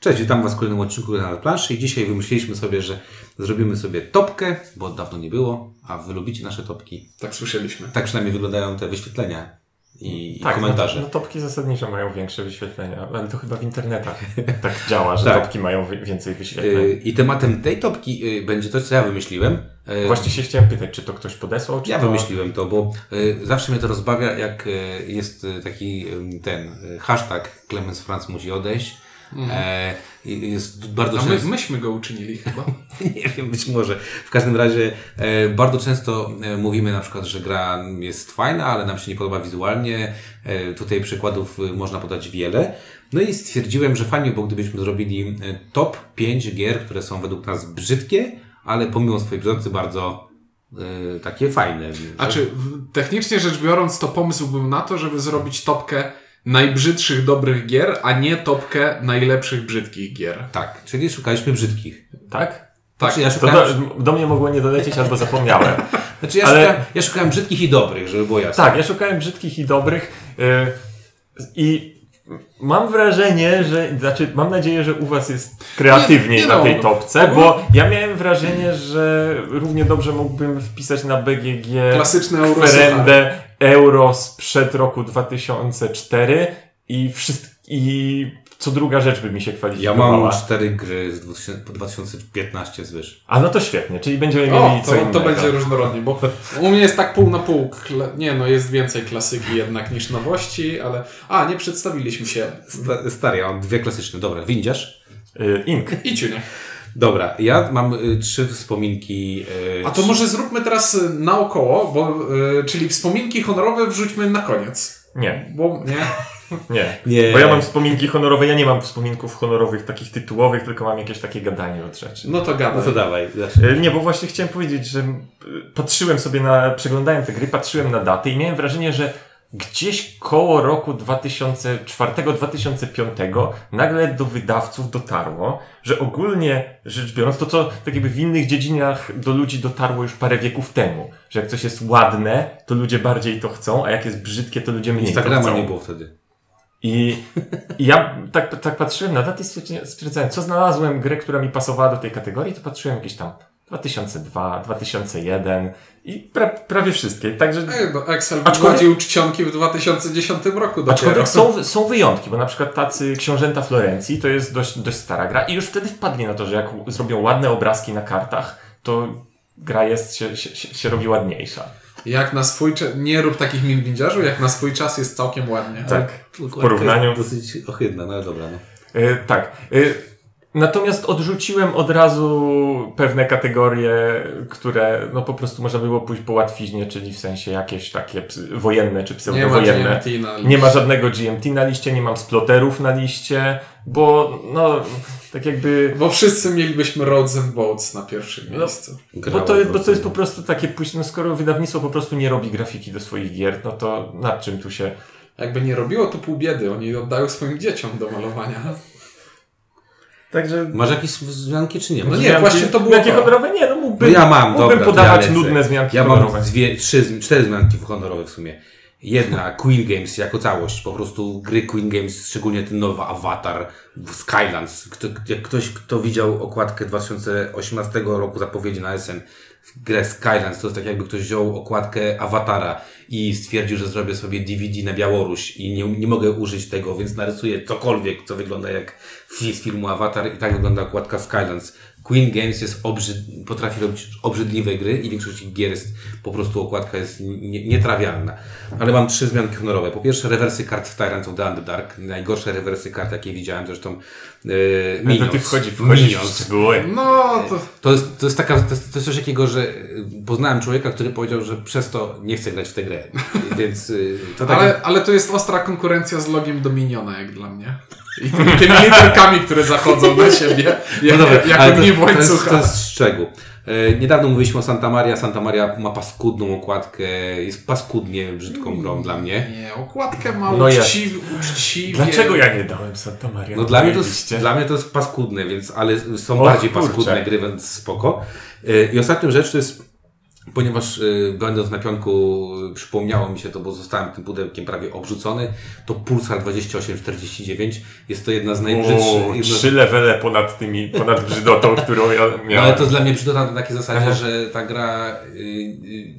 Cześć, witam Was w kolejnym odcinku na planszy i dzisiaj wymyśliliśmy sobie, że zrobimy sobie topkę, bo od dawno nie było, a Wy lubicie nasze topki. Tak słyszeliśmy. Tak przynajmniej wyglądają te wyświetlenia i, i Tak, komentarze. No, no topki zasadniczo mają większe wyświetlenia, ale to chyba w internetach tak działa, że Tak. topki mają wi- więcej wyświetleń. Y, I tematem tej topki y, będzie coś, co ja wymyśliłem. Y, Właśnie się chciałem pytać, czy to ktoś podesłał, czy Ja to... wymyśliłem to, bo zawsze mnie to rozbawia, jak jest taki ten hashtag Clemens Franz musi odejść. E, i jest bardzo A my, często... myśmy go uczynili chyba. Nie wiem, być może. W każdym razie e, bardzo często e, mówimy na przykład, że gra jest fajna, ale nam się nie podoba wizualnie. E, tutaj przykładów e, można podać wiele. No i stwierdziłem, że fajnie było, gdybyśmy zrobili e, top 5 gier, które są według nas brzydkie, ale pomimo swojej brzydkości bardzo e, takie fajne. A czy w, technicznie rzecz biorąc, to pomysł był na to, żeby zrobić topkę najbrzydszych dobrych gier, a nie topkę najlepszych brzydkich gier. Tak, czyli szukaliśmy brzydkich. Tak? Tak. Znaczy, ja To szukałem, do, do mnie mogło nie dolecieć albo zapomniałem. znaczy ja, ale- szukałem, ja szukałem brzydkich i dobrych, żeby było jasne. Tak, ja szukałem brzydkich i dobrych yy, i mam wrażenie, że, znaczy mam nadzieję, że u was jest kreatywniej Nie- nie na tej no. topce, bo ja miałem wrażenie, że równie dobrze mógłbym wpisać na BGG Klasyczne kwerendę euro sprzed roku 2004 i wszystk- i co druga rzecz by mi się Ja kwalifikowała. mam cztery gry z 2000 po 2015 zwyż. A no to świetnie, czyli będziemy mieli O, co to, innego. to będzie różnorodnie, bo u mnie jest tak pół na pół. Kla... Nie, no jest więcej klasyki jednak niż nowości, ale... A, nie przedstawiliśmy się. Sta- Stary, ja mam dwie klasyczne. Dobra, windziarz? Y, Ink. Idź, nie? Dobra, ja mam y, trzy wspominki. Y, A to może zróbmy teraz y, naokoło, bo, y, czyli wspominki honorowe wrzućmy na koniec. Nie, Bo nie. nie. Nie. Bo ja mam wspominki honorowe, ja nie mam wspominków honorowych takich tytułowych, tylko mam jakieś takie gadanie od rzeczy. No to No gadaj. to dawaj. zacznij. Y, Nie, bo właśnie chciałem powiedzieć, że y, patrzyłem sobie na, przeglądałem te gry, patrzyłem na daty i miałem wrażenie, że gdzieś koło roku 2004-2005 nagle do wydawców dotarło, że ogólnie rzecz biorąc, to co tak jakby w innych dziedzinach do ludzi dotarło już parę wieków temu, że jak coś jest ładne, to ludzie bardziej to chcą, a jak jest brzydkie, to ludzie mniej to Instagrama chcą. nie było wtedy. I, i ja tak, tak patrzyłem na daty i stwierdzałem, co znalazłem grę, która mi pasowała do tej kategorii, to patrzyłem jakieś tam 2002, 2001 i pra, prawie wszystkie. Także Ej, no Excel Aczkolwiek- wprowadził czcionki w 2010 roku dopiero. Aczkolwiek są, są wyjątki, bo na przykład tacy Książęta Florencji to jest dość, dość stara gra i już wtedy wpadli na to, że jak zrobią ładne obrazki na kartach, to gra jest, się, się, się, robi ładniejsza. Jak na swój czas, nie rób takich min windziarzu, jak na swój czas jest całkiem ładnie. Tak. W porównaniu- Dosyć ohydna, no ale dobra. No. E, tak. E, natomiast odrzuciłem od razu pewne kategorie, które no po prostu można było pójść po łatwiźnie, czyli w sensie jakieś takie wojenne czy Nie ma pseudowojenne. GMT na Nie ma żadnego GMT na liście, nie mam sploterów na liście, bo no tak jakby... Bo wszyscy mielibyśmy Roads and Boats na pierwszym No. miejscu. Bo Grało to, po bo to jest po prostu. prostu takie pójść, no skoro wydawnictwo po prostu nie robi grafiki do swoich gier, no to nad czym tu się... Jakby nie robiło, to pół biedy. Oni oddają swoim dzieciom do malowania. Także... Masz jakieś wzmianki czy nie? No nie, Zmianki- właśnie to było Jakie honorowe? Nie, no No mógłbym, ja mam, mógłbym dobra, podawać ja nudne zmianki Ja honorowe. mam dwie, trzy, cztery zmianki honorowe w sumie. Jedna, Queen Games jako całość, po prostu gry Queen Games, szczególnie ten nowy Avatar, Skylands. Kto, jak ktoś, kto widział okładkę 2018 roku zapowiedzi na SN, grę Skylands, to jest tak jakby ktoś wziął okładkę Awatara i stwierdził, że zrobię sobie DVD na Białoruś i nie, nie mogę użyć tego, więc narysuję cokolwiek, co wygląda jak z filmu Avatar i tak wygląda okładka Skylands. Queen Games jest obrzyd... potrafi robić obrzydliwe gry i większość ich gier jest po prostu okładka jest nie- nietrawialna. Ale mam trzy zmianki honorowe. Po pierwsze rewersy kart w Tyrants of the Underdark. Najgorsze rewersy kart, jakie widziałem. Zresztą yy, No to Minions. ty wchodzi, wchodzisz w Minions. szczegóły. No to... To jest, to jest taka, to jest, to jest coś takiego, że y, poznałem człowieka, który powiedział, że przez to nie chce grać w tę grę. Więc y, to tak Ale, ale to jest ostra konkurencja z logiem Dominiona, jak dla mnie. I tymi, literkami, które zachodzą na siebie, jak, No dobra, jak ale ogniw to, to, jest, łańcucha. to jest szczegół. E, niedawno mówiliśmy o Santa Maria. Santa Maria ma paskudną okładkę. Jest paskudnie brzydką grą dla mnie. Nie, okładkę ma No uczciwie, uczciwie. Dlaczego ja nie dałem Santa Maria? No dla mnie, to jest, dla mnie to jest paskudne, więc, ale są O, bardziej kurczę. paskudne gry, więc spoko. E, I ostatnią rzecz to jest ponieważ y, będąc na pionku przypomniało mi się to, bo zostałem tym pudełkiem prawie obrzucony, to Pulsar 2849 jest to jedna z najbrzydszych... O, jedna trzy levele ponad tymi, ponad brzydotą, którą ja No, miałem. ale to jest dla mnie brzydota na takiej zasadzie, Aha. że ta gra y, y,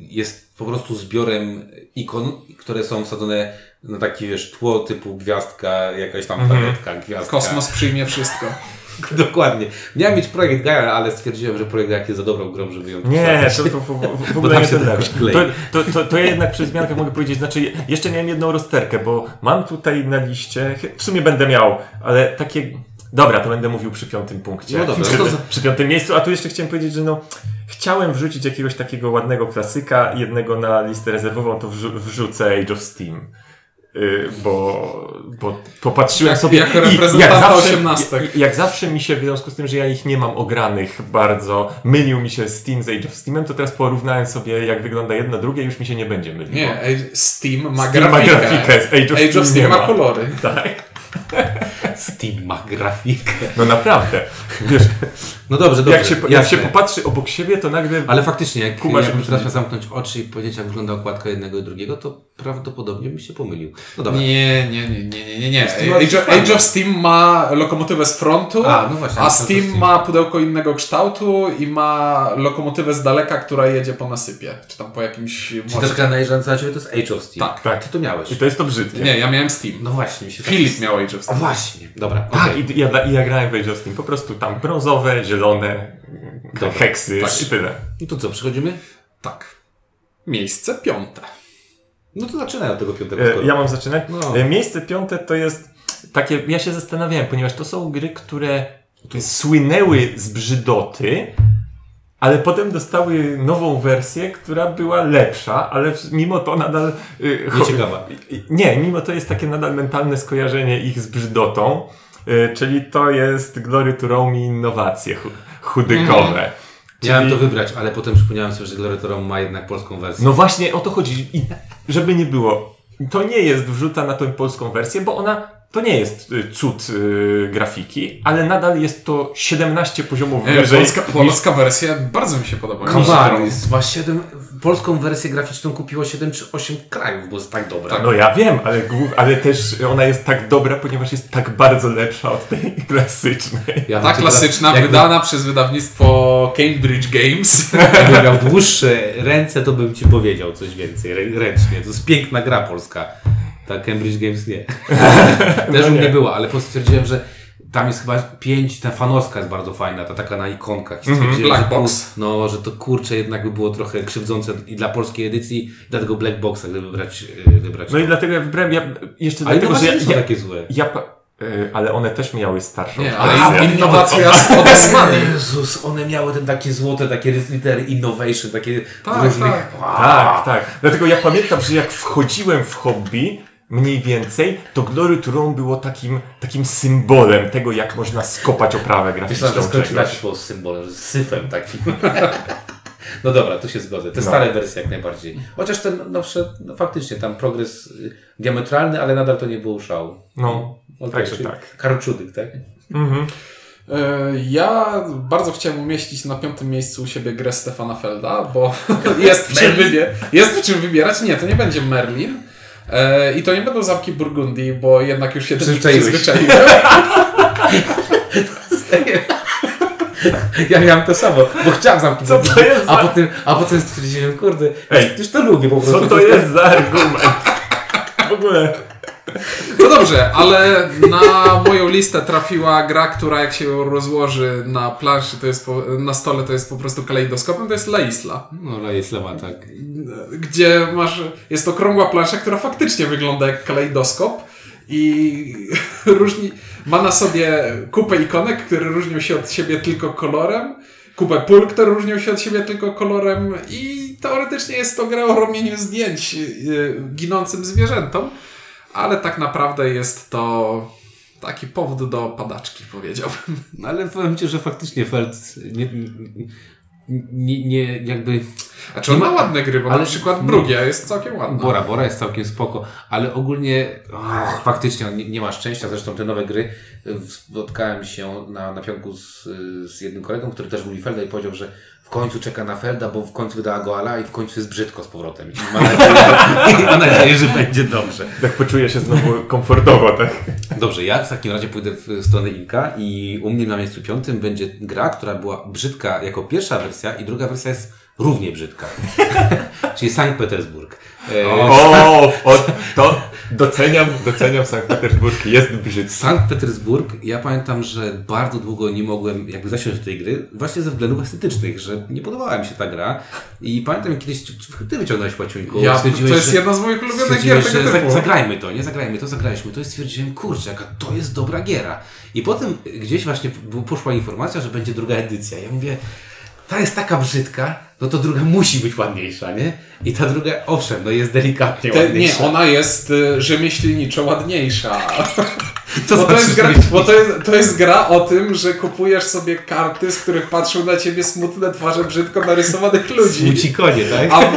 jest po prostu zbiorem ikon, które są wsadzone na taki, wiesz, tło typu gwiazdka, jakaś tam Mhm. planetka, gwiazdka. Kosmos przyjmie wszystko. Dokładnie. Miałem mieć projekt Gaia, ale stwierdziłem, że projekt Gaia jest za dobrą grą, żeby ją Nie, to, to w, ogóle nie ten to. To, to, to, to ja jednak przy zmiankach mogę powiedzieć, znaczy jeszcze miałem jedną rozterkę, bo mam tutaj na liście, w sumie będę miał, ale takie... Dobra, to będę mówił przy piątym punkcie. No dobra, przy, to przy piątym miejscu, a tu jeszcze chciałem powiedzieć, że no chciałem wrzucić jakiegoś takiego ładnego klasyka, jednego na listę rezerwową, to wrzu- wrzucę Age of Steam. Y, bo, bo popatrzyłem Jak- sobie jako i reprezentanta jak zawsze, osiemnastek. i- jak zawsze mi się, w związku z tym, że ja ich nie mam ogranych bardzo, mylił mi się Steam z Age of Steamem, to teraz porównałem sobie, jak wygląda jedno, drugie, już mi się nie będzie myliło. Nie, Steam ma Steam grafikę. ma grafikę, Age of Age Steam of Steam nie ma ma. kolory. Tak. Steam ma grafikę. No naprawdę. Wiesz, No dobrze, dobrze. jak, się, jak się popatrzy obok siebie, to nagle... Ale faktycznie, jak Kumasz jakbym teraz miał zamknąć oczy i powiedzieć, jak wygląda okładka jednego i drugiego, to prawdopodobnie bym się pomylił. No dobra. Nie, nie, nie, nie, nie, nie, Age, of, Age of Steam ma lokomotywę z frontu, A, no właśnie, a Steam Steam. ma pudełko innego kształtu i ma lokomotywę z daleka, która jedzie po nasypie. Czy tam po jakimś Czy też gra najeżdżająca na ciebie to jest Age of Steam? Tak. Tak. Ty to miałeś. I to jest to brzydkie. Nie, ja miałem Steam. No właśnie, mi się Filip miał Age of O Steam. właśnie, dobra. Tak, okej. i, ja, i ja grałem w Age of Steam. Po prostu tam brązowe, zielone, Dobra. heksy Tak. i tyle. No to co, przechodzimy? Tak. Miejsce piąte. No to zaczynaj od tego piątego. E, Ja mam zaczynać. No. E, Miejsce piąte to jest takie, ja się zastanawiałem, ponieważ to są gry, które słynęły z brzydoty, ale potem dostały nową wersję, która była lepsza, ale mimo to nadal... y, cho- Nieciekawa. y, Nie, mimo to jest takie nadal mentalne skojarzenie ich z brzydotą, y, czyli to jest Glory to Rome i innowacje chu- chudykowe. Miałem Czyli- to wybrać, ale potem przypomniałem sobie, że Glory to Rome ma jednak polską wersję. No właśnie o to chodzi. I żeby nie było, to nie jest wrzuta na tą polską wersję, bo ona to nie jest y, cud y, grafiki, ale nadal jest to 17 poziomów E, wyżej. polska, polska wersja bardzo mi się podoba. Jest- ma 7, polską wersję graficzną kupiło 7 czy 8 krajów, bo jest tak dobra. No ja wiem, ale, ale też ona jest tak dobra, ponieważ jest tak bardzo lepsza od tej klasycznej. Ja Ta klasyczna, jakby- wydana przez wydawnictwo Cambridge Games. Jakbym miał dłuższe ręce, to bym ci powiedział coś więcej rę- ręcznie. To jest piękna gra polska. Ta Cambridge Games nie. Też u mnie była, ale po prostu stwierdziłem, że tam jest chyba pięć, ta fanowska jest bardzo fajna, ta taka na ikonkach. I stwierdziłem, Black Box. No, że to kurczę jednak by było trochę krzywdzące i dla polskiej edycji, i dla tego Black Boxa, gdyby wybrać, yy, wybrać No i to. dlatego ja wybrałem, ja, jeszcze Ale dlatego, że ja, są ja, takie złe. ja y, ale one też miały starszą Nie, ale innowacja Odesmany. Jezus, one miały ten takie złote, takie litery innovation, takie Tak, różnych... tak. Wow. Tak, tak. Dlatego ja pamiętam, że jak wchodziłem w hobby, mniej więcej, to Glory to Rome było takim, takim symbolem tego, jak można skopać oprawę Myślałem, graficzną że skończyłaś czegoś. było symbolem, z syfem takim. No dobra, tu się zgodzę. Te No. stare wersje jak najbardziej. Chociaż ten nowsze, no faktycznie, tam progres y, diametralny, ale nadal to nie było szału. No, Okej, także tak. Karczudyk, tak? Mhm. E, Ja bardzo chciałem umieścić na piątym miejscu u siebie grę Stefana Felda, bo jest w czym, wybie- jest w czym wybierać. Nie, to nie będzie Merlin. E, I to nie będą zamki Burgundii, bo jednak już się przyzwyczaiłem. Ja miałem to samo, bo chciałem zamknąć. Co to jest a za- potem, a potem stwierdziłem, kurde, Ej, już to lubię po prostu. Co to jest za argument? W ogóle. No dobrze, ale na moją listę trafiła gra, która jak się rozłoży na planszy, to jest po, na stole, to jest po prostu kalejdoskopem, to jest La Isla. No, La Islama, tak. Gdzie masz, jest okrągła plansza, która faktycznie wygląda jak kalejdoskop i różni, ma na sobie kupę ikonek, które różnią się od siebie tylko kolorem, kupę pól, które różnią się od siebie tylko kolorem i teoretycznie jest to gra o robieniu zdjęć yy, ginącym zwierzętom, ale tak naprawdę jest to taki powód do padaczki, powiedziałbym. No ale powiem Ci, że faktycznie Feld nie, nie, nie jakby... A czy on ma ładne gry, bo ale- na przykład Brugia jest całkiem ładna. Bora Bora jest całkiem spoko, ale ogólnie och, faktycznie nie, nie ma szczęścia, zresztą te nowe gry spotkałem się na, na pionku z, z jednym kolegą, który też lubi Felda i powiedział, że końcu czeka na Felda, bo w końcu wydała go Ala i w końcu jest brzydko z powrotem. I ma nadzieję, ma nadzieję że będzie dobrze. Tak poczuję się znowu komfortowo, tak? Dobrze, ja w takim razie pójdę w stronę Inka i u mnie na miejscu piątym będzie gra, która była brzydka jako pierwsza wersja i druga wersja jest równie brzydka. Czyli Sankt Petersburg. O, o, to doceniam, doceniam Sankt Petersburg, jest brzydki. Sankt Petersburg, ja pamiętam, że bardzo długo nie mogłem jakby zasiąść do tej gry, właśnie ze względów estetycznych, że nie podobała mi się ta gra i pamiętam jak kiedyś, ty wyciągnąłeś paciuńku, Ja, to jest że- jedna z moich ulubionych gier tego że typu. zagrajmy to, nie zagrajmy to, zagraliśmy to i stwierdziłem, kurczę, jaka to jest dobra giera. I potem gdzieś właśnie poszła informacja, że będzie druga edycja. Ja mówię, ta jest taka brzydka, no to druga musi być ładniejsza, nie? I ta druga, owszem, no jest delikatnie Te, nie, ładniejsza. ona jest y, rzemieślniczo ładniejsza. Co Bo to, jest gra, rzemieślniczo? bo to, jest, to jest gra o tym, że kupujesz sobie karty, z których patrzą na ciebie smutne twarze brzydko narysowanych ludzi. Smuci konie, tak? A w,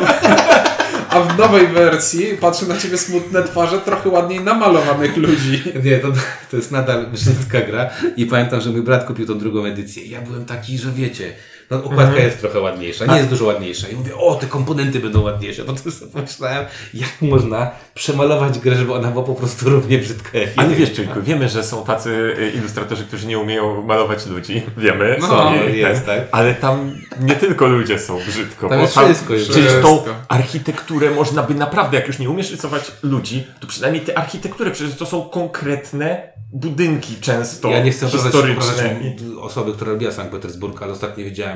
a w nowej wersji patrzy na ciebie smutne twarze trochę ładniej namalowanych ludzi. Nie, to, to jest nadal brzydka gra i pamiętam, że mój brat kupił tą drugą edycję ja byłem taki, że wiecie, no okładka jest trochę ładniejsza, nie jest dużo ładniejsza i mówię, o, te komponenty będą ładniejsze, no to sobie pomyślałem, jak można przemalować grę, żeby ona była po prostu równie brzydka jak Ale wiesz, Czujku, wiemy, że są tacy y, ilustratorzy, którzy nie umieją malować ludzi. Wiemy. No, są, jest, tak. Ale tam nie tylko ludzie są brzydko. Tam bo jest wszystko, jest Przecież tą architekturę można by naprawdę, jak już nie umiesz rysować ludzi, to przynajmniej tę architekturę, przecież to są konkretne budynki często Ja nie chcę historyczne. osoby, która robiła Sankt Petersburg, ale ostatnio widziałem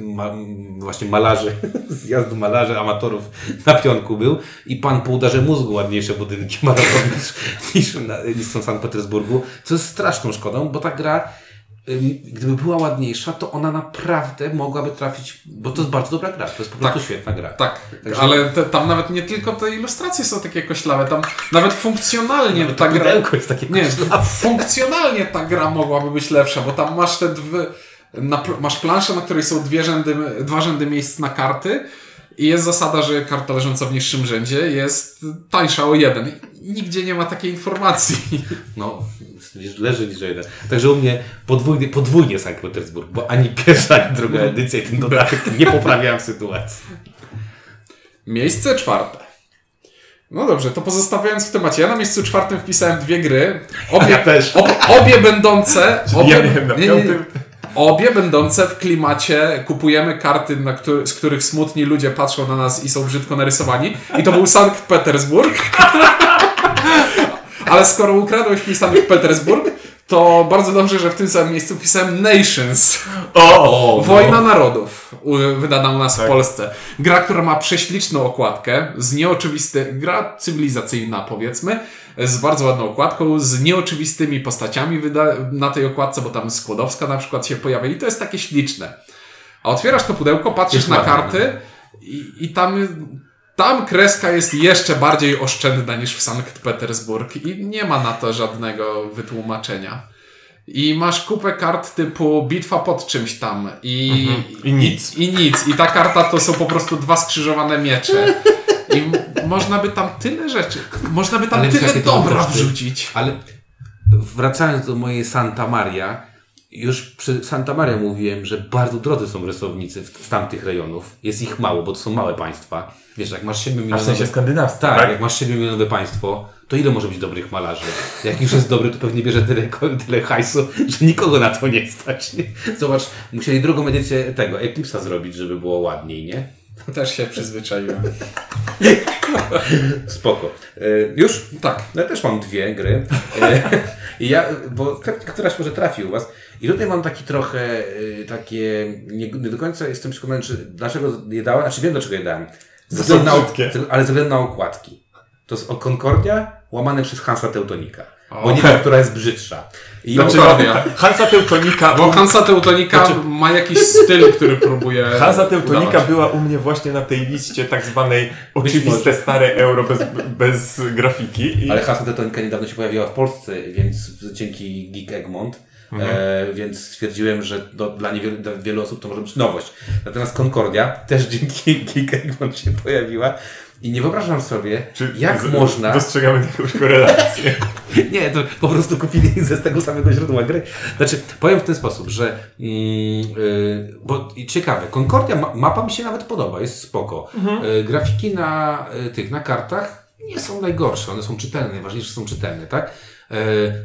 ma, właśnie malarzy, zjazd malarzy, amatorów na pionku był i pan po udarze mózgu ładniejsze budynki malował niż, niż, są w Sankt Petersburgu, co jest straszną szkodą, bo ta gra gdyby była ładniejsza, to ona naprawdę mogłaby trafić, bo to jest bardzo dobra gra, to jest po prostu świetna gra. Tak, Także- ale te, tam nawet nie tylko te ilustracje są takie koślawe, tam nawet funkcjonalnie ta gra... Jest takie Nie, koślawe. funkcjonalnie ta gra mogłaby być lepsza, bo tam masz te dwie, na, masz planszę, na której są dwie rzędy, dwa rzędy miejsc na karty i jest zasada, że karta leżąca w niższym rzędzie jest tańsza o jeden. Nigdzie nie ma takiej informacji. No, leży niż jeden. Także u mnie podwójnie, podwójnie Sankt Petersburg, bo ani pierwsza, ani druga edycja i ten dodatek nie poprawiałem sytuacji. Miejsce czwarte. No dobrze, to pozostawiając w temacie. Ja na miejscu czwartym wpisałem dwie gry. Obie, Ja też. ob, obie będące. Obie, Ja nie, nie, nie. Obie będące w klimacie kupujemy karty, który, z których smutni ludzie patrzą na nas i są brzydko narysowani. I to był Sankt Petersburg. Ale skoro ukradłeś mi Sankt Petersburg, to bardzo dobrze, że w tym samym miejscu wpisałem Nations. O! O, Wojna Narodów, u- wydana u nas Tak. w Polsce. Gra, która ma prześliczną okładkę, z nieoczywiste, gra cywilizacyjna powiedzmy, z bardzo ładną okładką, z nieoczywistymi postaciami wyda- na tej okładce, bo tam Skłodowska na przykład się pojawia i to jest takie śliczne. A otwierasz to pudełko, patrzysz na karty i, i tam, tam kreska jest jeszcze bardziej oszczędna niż w Sankt Petersburg i nie ma na to żadnego wytłumaczenia. I masz kupę kart typu bitwa pod czymś tam i, I nic. I, I nic. I ta karta to są po prostu dwa skrzyżowane miecze. I można by tam tyle rzeczy, można by tam Ale tyle dobra wrzucić. Ale wracając do mojej Santa Maria, już przy Santa Maria mówiłem, że bardzo drodzy są rysownicy w- z tamtych rejonów. Jest ich mało, bo to są małe państwa. Wiesz, jak masz 7 A w milionów... sensie skandynawskie, Tak, tak? jak masz 7 milionowe państwo, to ile może być dobrych malarzy? Jak już jest dobry, to pewnie bierze tyle, tyle hajsu, że nikogo na to nie stać. Nie? Zobacz, musieli drugą edycję tego Eclipse'a zrobić, żeby było ładniej, nie? Też się przyzwyczaiłem. Spoko. E, już? Tak. No ja też mam dwie gry. E, I ja, bo któraś może trafi u Was. I tutaj mam taki trochę e, takie, nie, nie do końca jestem przekonany, czy dlaczego je dałem, znaczy wiem dlaczego je dałem. Ze Bo względu na, ale ze względu na okładki. To jest o Concordia łamane przez Hansa Teutonika. Bo O. nie wiem, która jest brzydsza. I Znaczy, Concordia- Hansa Teutonika... Bo Hansa Teutonika Znaczy- ma jakiś styl, który próbuje. Hansa Teutonika udawać. była u mnie właśnie na tej liście tak zwanej oczywiste stare euro bez, bez grafiki. I... Ale Hansa Teutonika niedawno się pojawiła w Polsce, więc dzięki Geek Egmont e, więc stwierdziłem, że do, dla, niewielu, dla wielu osób to może być nowość. Natomiast Concordia też dzięki Geekemon się pojawiła i nie wyobrażam sobie, jak z- można... Dostrzegamy jakąś korelację. Nie, to po prostu kupili ze z tego samego źródła gry. Znaczy, powiem w ten sposób, że mm, y, bo i ciekawe, Concordia ma, mapa mi się nawet podoba, jest spoko. Y, grafiki na y, tych, na kartach nie są najgorsze, one są czytelne, najważniejsze są czytelne, tak? Y,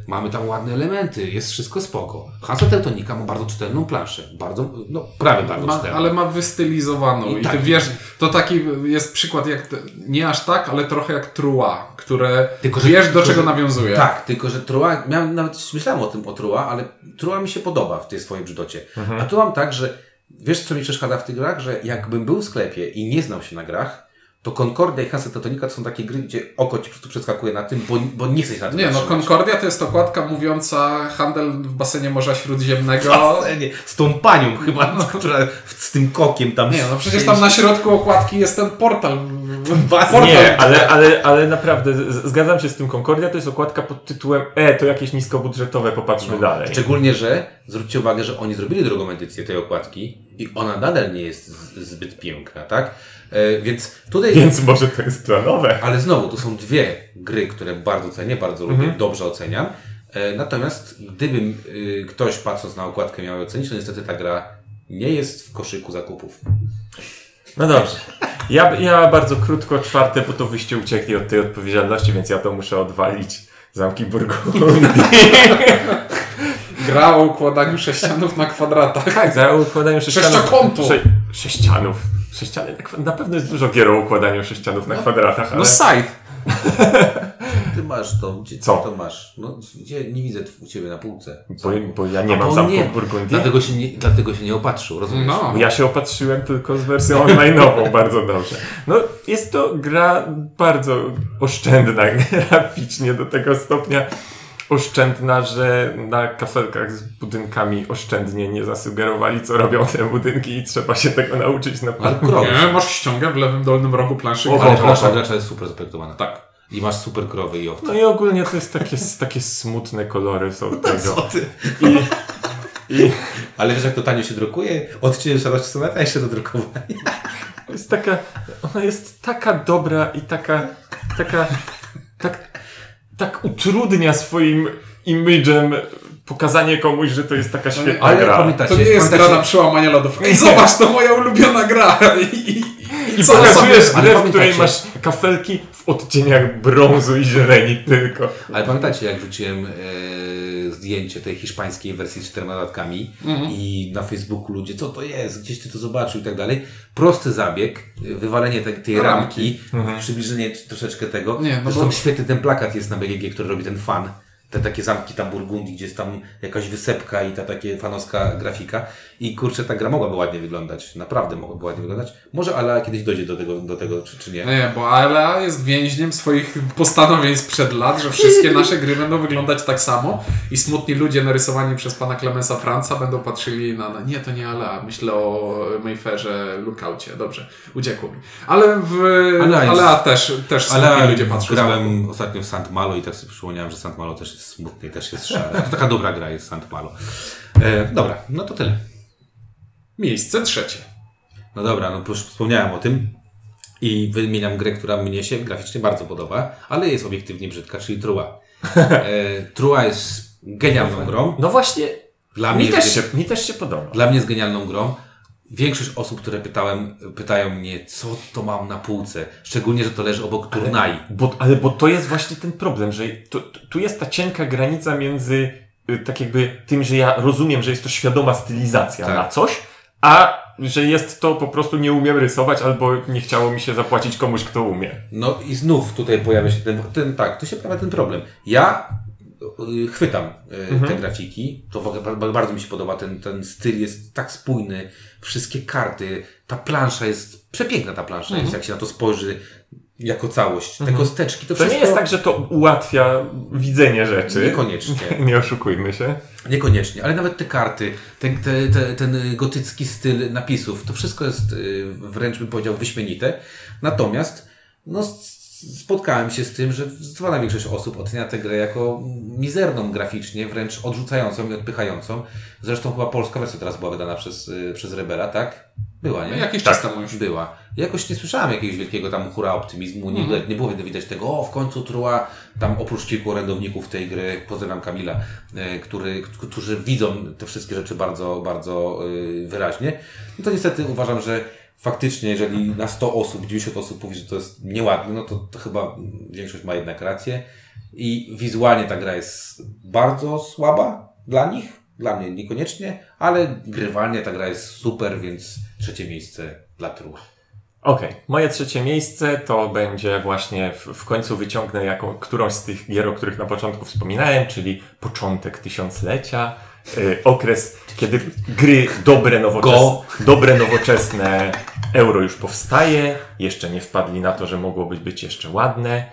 mamy tam ładne elementy, jest wszystko spoko. Hansa Teutonika ma bardzo czytelną planszę, bardzo, no prawie bardzo Ma, czytelną. ale ma wystylizowaną. I I, tak. ty wiesz, to taki jest przykład jak, nie aż tak, ale trochę jak Trua, które Tylko, że- wiesz do tylko, czego że- nawiązuje. Tak, tylko że Trua, miałem, nawet myślałem o tym o Trua, ale Trua mi się podoba w tej swojej brzydocie. A tu mam tak, że wiesz co mi przeszkadza w tych grach, że jakbym był w sklepie i nie znał się na grach, to Concordia i Hansa Teutonika to są takie gry, gdzie oko ci po prostu przeskakuje na tym, bo, bo nie jesteś na tym Nie, no. Concordia to jest okładka mówiąca handel w basenie Morza Śródziemnego. Basenie, z tą panią chyba, która z tym kokiem tam... Nie, no przecież tam na środku okładki jest ten portal. Basen. portal. Nie, ale, ale, ale naprawdę zgadzam się z tym. Concordia to jest okładka pod tytułem E, to jakieś niskobudżetowe, popatrzmy dalej. Szczególnie, że zwróćcie uwagę, że oni zrobili drugą edycję tej okładki i ona nadal nie jest zbyt piękna, tak? E, więc tutaj... Więc może to jest planowe. Ale znowu, to są dwie gry, które bardzo cenię, bardzo lubię, dobrze oceniam. E, natomiast gdybym y, ktoś patrząc na okładkę miał ocenić, to niestety ta gra nie jest w koszyku zakupów. No dobrze. Ja, ja bardzo krótko, czwarte, bo to wyście uciekli od tej odpowiedzialności, więc ja to muszę odwalić. Zamki Burgundii. Gra o układaniu sześcianów na kwadratach. tak, za układaniu sześcianów. Sześciokątu. Sze, sześcianów. Sześciany, na pewno jest dużo gier o układaniu sześcianów na kwadratach, ale... No Scythe. Ty masz to, gdzie Co? to masz? No, gdzie nie widzę u Ciebie na półce. Bo, bo ja nie mam bo zamków nie, Burgundii. Dlatego się nie, dlatego się nie opatrzył, rozumiesz? No. Ja się opatrzyłem tylko z wersją online'ową bardzo dobrze. No, jest to gra bardzo oszczędna graficznie do tego stopnia oszczędna, że na kafelkach z budynkami oszczędnie nie zasugerowali, co robią te budynki i trzeba się tego nauczyć na krowy. Nie, masz ściągę w lewym dolnym rogu planszy. O, Ale plansza gracza jest super zaprojektowana. Tak. I masz super krowy i owce. No i ogólnie to jest takie, takie smutne kolory są tego. Co ty? I, i Ale wiesz, jak to tanio się drukuje? Odcienie szarości są najtańsze do drukowania. to jest taka, ona jest taka dobra i taka, taka, tak, tak utrudnia swoim imidżem pokazanie komuś, że to jest taka świetna ale gra. To nie jest gra na przełamanie lodów. Ej, zobacz, to moja ulubiona gra. I, i, I co pokazujesz grę, w której masz kafelki w odcieniach brązu i zieleni tylko. Ale pamiętacie, jak wrzuciłem e, zdjęcie tej hiszpańskiej wersji z czterema dodatkami i na Facebooku ludzie, co to jest, gdzieś ty to zobaczył i tak dalej. Prosty zabieg, wywalenie te, tej ramki, przybliżenie troszeczkę tego. Nie, no Zresztą bo- świetny ten plakat jest na BGG, który robi ten fan. Te takie zamki tam Burgundii, gdzie jest tam jakaś wysepka i ta takie fanowska grafika. I kurczę, ta gra mogłaby ładnie wyglądać. Naprawdę mogłaby ładnie wyglądać. Może ale kiedyś dojdzie do tego, do tego czy, czy nie. Nie, bo Alea jest więźniem swoich postanowień sprzed lat, że wszystkie nasze gry będą wyglądać tak samo i smutni ludzie narysowani przez pana Clemensa Franca będą patrzyli na... na nie, to nie Alea. Myślę o Mayfairze Lookoutie. Dobrze, uciekło mi. Ale w Alea jest- Alea też, też smutni Ale ludzie patrzą grałem ostatnio w Sant Malo i tak sobie przypomniałem, że Sant Malo też jest smutny i też jest szary. To taka dobra gra jest Sant Malo. E, dobra, no to tyle. Miejsce trzecie. No dobra, no już wspomniałem o tym i wymieniam grę, która mnie się graficznie bardzo podoba, ale jest obiektywnie brzydka, czyli Trua. E, Trua jest genialną grą. No właśnie, Dla mnie, mi jest, też, się, mi też się podoba. dla mnie jest genialną grą. Większość osób, które pytałem, pytają mnie, co to mam na półce. Szczególnie, że to leży obok Turnai. Bo, ale bo to jest właśnie ten problem, że to, tu jest ta cienka granica między y, tak jakby tym, że ja rozumiem, że jest to świadoma stylizacja Tak. na coś, a że jest to po prostu nie umiem rysować albo nie chciało mi się zapłacić komuś, kto umie. No i znów tutaj pojawia się ten, ten tak, tu się pojawia ten problem. Ja y, chwytam y, te grafiki, to w ogóle ba- bardzo mi się podoba, ten, ten styl jest tak spójny, wszystkie karty, ta plansza jest, przepiękna ta plansza jest, jak się na to spojrzy jako całość. Te kosteczki, to, To wszystko... nie jest tak, że to ułatwia widzenie rzeczy. Niekoniecznie. Nie oszukujmy się. Niekoniecznie, ale nawet te karty, te, te, te, ten gotycki styl napisów, to wszystko jest y, wręcz bym powiedział wyśmienite. Natomiast no, spotkałem się z tym, że zdecydowana większość osób ocenia tę grę jako mizerną graficznie, wręcz odrzucającą i odpychającą. Zresztą chyba polska wersja teraz była wydana przez, y, przez Rebela, tak? Była, nie? No, jakiś Tak. czas temu już. Była. Jakoś nie słyszałem jakiegoś wielkiego tam hura optymizmu, nie, Mhm. nie było widać tego, o w końcu Trua, tam oprócz kilku orędowników tej gry, pozdrawiam Kamila, e, który, którzy widzą te wszystkie rzeczy bardzo, bardzo e, wyraźnie. No to niestety uważam, że faktycznie, jeżeli na 100 osób, 90 osób mówi, że to jest nieładne, no to, to chyba większość ma jednak rację. I wizualnie ta gra jest bardzo słaba dla nich, dla mnie niekoniecznie, ale grywalnie ta gra jest super, więc trzecie miejsce dla Trua. Okej, moje trzecie miejsce to będzie właśnie w, w końcu wyciągnę jaką, którąś z tych gier, o których na początku wspominałem, czyli początek tysiąclecia, okres, kiedy gry dobre, nowoczesne, dobre, nowoczesne euro już powstaje, jeszcze nie wpadli na to, że mogłoby być jeszcze ładne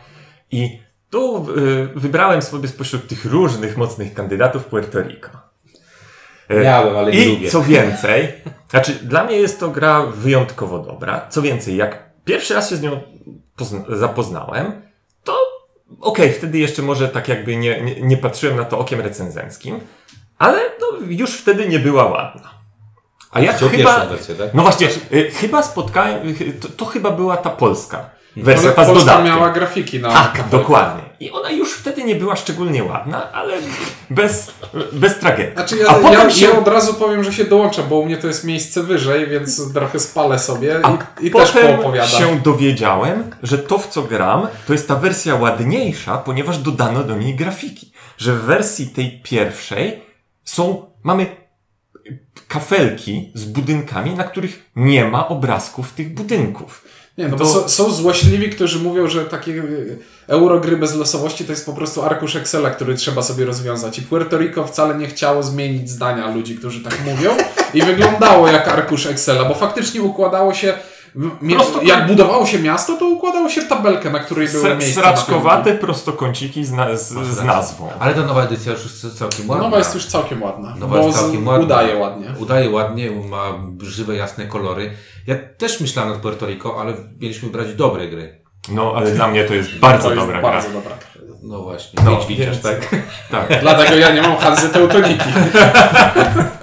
i tu y, wybrałem sobie spośród tych różnych mocnych kandydatów Puerto Rico. Y, Miałem, ale nie i lubię. co więcej, znaczy dla mnie jest to gra wyjątkowo dobra. Co więcej, jak pierwszy raz się z nią pozna- zapoznałem, to okej, wtedy jeszcze może tak jakby nie, nie, nie patrzyłem na to okiem recenzenckim, ale no, już wtedy nie była ładna. A ja Chciał chyba... wersję, tak? No właśnie, y, chyba spotkałem, y, to, to chyba była ta polska wersja, Ale ta Polska dodatkiem. miała grafiki na... Tak, dokładnie. I ona już wtedy nie była szczególnie ładna, ale bez, bez tragedii. Znaczy A ja, potem ja, się- ja od razu powiem, że się dołączę, bo u mnie to jest miejsce wyżej, więc trochę spalę sobie A i, i też potem poopowiadam. się dowiedziałem, że to w co gram, to jest ta wersja ładniejsza, ponieważ dodano do niej grafiki. Że w wersji tej pierwszej są, mamy kafelki z budynkami, na których nie ma obrazków tych budynków. Nie, no To- bo są, są złośliwi, którzy mówią, że takie y, eurogry bez losowości to jest po prostu arkusz Excela, który trzeba sobie rozwiązać. I Puerto Rico wcale nie chciało zmienić zdania ludzi, którzy tak mówią i wyglądało jak arkusz Excela, bo faktycznie układało się w- mie- Prosto- jak budowało się miasto, to układało się w tabelkę, na której były miejsca. Sraczkowate prostokąciki z, na, z, z nazwą. Ale ta nowa edycja już jest całkiem ładna. Nowa jest już całkiem ładna, Nowa jest całkiem ładna. udaje ładnie. Udaje ładnie, ma żywe, jasne kolory. Ja też myślałem nad Puerto Rico, ale mieliśmy brać dobre gry. No, ale dla mnie to jest bardzo to jest dobra bardzo gra. dobra. No właśnie, No, widzisz, więc- tak? Tak. Dlatego ja nie mam Hanzy Teutoniki.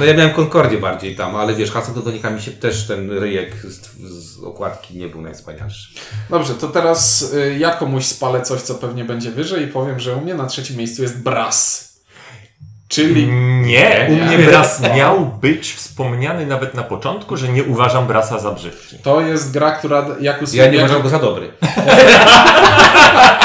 No ja miałem Concordię bardziej tam, ale wiesz, Hansa Teutonika mi się też ten ryjek z, z okładki nie był najwspanialszy. Dobrze, to teraz y, ja komuś spalę coś, co pewnie będzie wyżej i powiem, że u mnie na trzecim miejscu jest Brass. Czyli Nie, u Nie. mnie Bras miał być wspomniany nawet na początku, że nie uważam Brasa za brzydki. to jest gra, która jak Ja nie uważam go za dobry.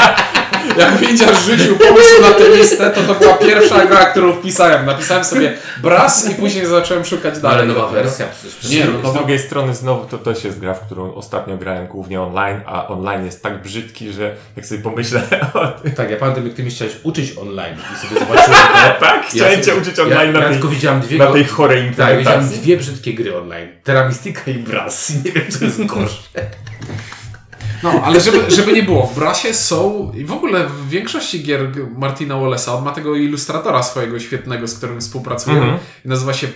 jak widzisz rzucił pomysł na tę listę, to to była pierwsza gra, którą wpisałem. Napisałem sobie Brass i później zacząłem szukać dalej. dopiero. przecież. Nie, no Z to drugiej strony znowu to też jest gra, w którą ostatnio grałem głównie online, a online jest tak brzydki, że jak sobie pomyślę o tym, Tak, ja pamiętam, jak ty mi chciałeś uczyć online i sobie zobaczyłem to. tak, chciałem cię uczyć online ja, na, ja tej, tylko widziałem dwie na tej chorej Tak, widziałem implementacji. dwie brzydkie gry online. Terra Mystica i Brass. Nie wiem, co jest gorsze. No, ale żeby, żeby nie było, w Brasie są i w ogóle w większości gier Martina Wallace'a, on ma tego ilustratora swojego świetnego, z którym współpracuje. Mhm. Nazywa się,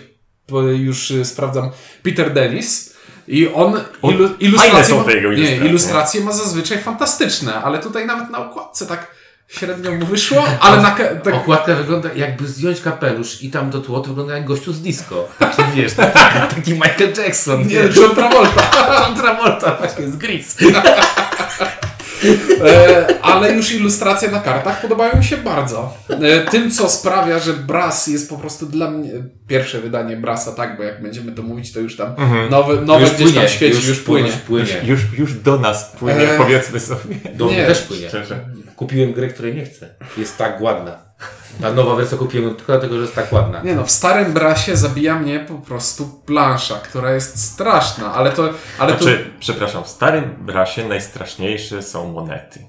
już y, sprawdzam, Peter Dennis. I on ilu, ilustracje, ma, nie, ilustracje ma zazwyczaj fantastyczne, ale tutaj nawet na okładce tak średnio mu wyszło, ale na, tak, Okładka wygląda jakby zdjąć kapelusz i tam do tło to wygląda jak gościu z disco. Taki wiesz, taki, taki Michael Jackson. nie, John Travolta. John Travolta właśnie z Gris. E, ale już ilustracje na kartach podobają mi się bardzo. E, tym, co sprawia, że Brass jest po prostu dla mnie pierwsze wydanie Brasa, tak, bo jak będziemy to mówić, to już tam nowe, nowe Już gdzieś tam płynie, świeci, już, płynie. Już płynie. Już, już do nas płynie, Eee. powiedzmy sobie. Do mnie Nie, też płynie. Szczerze. Kupiłem grę, której nie chcę. Jest tak ładna. Ta nowa wersja kupiłem tylko dlatego, że jest tak ładna. Nie no, w starym Brasie zabija mnie po prostu plansza, która jest straszna, ale to... Ale to Znaczy, przepraszam, w starym Brasie najstraszniejsze są monety.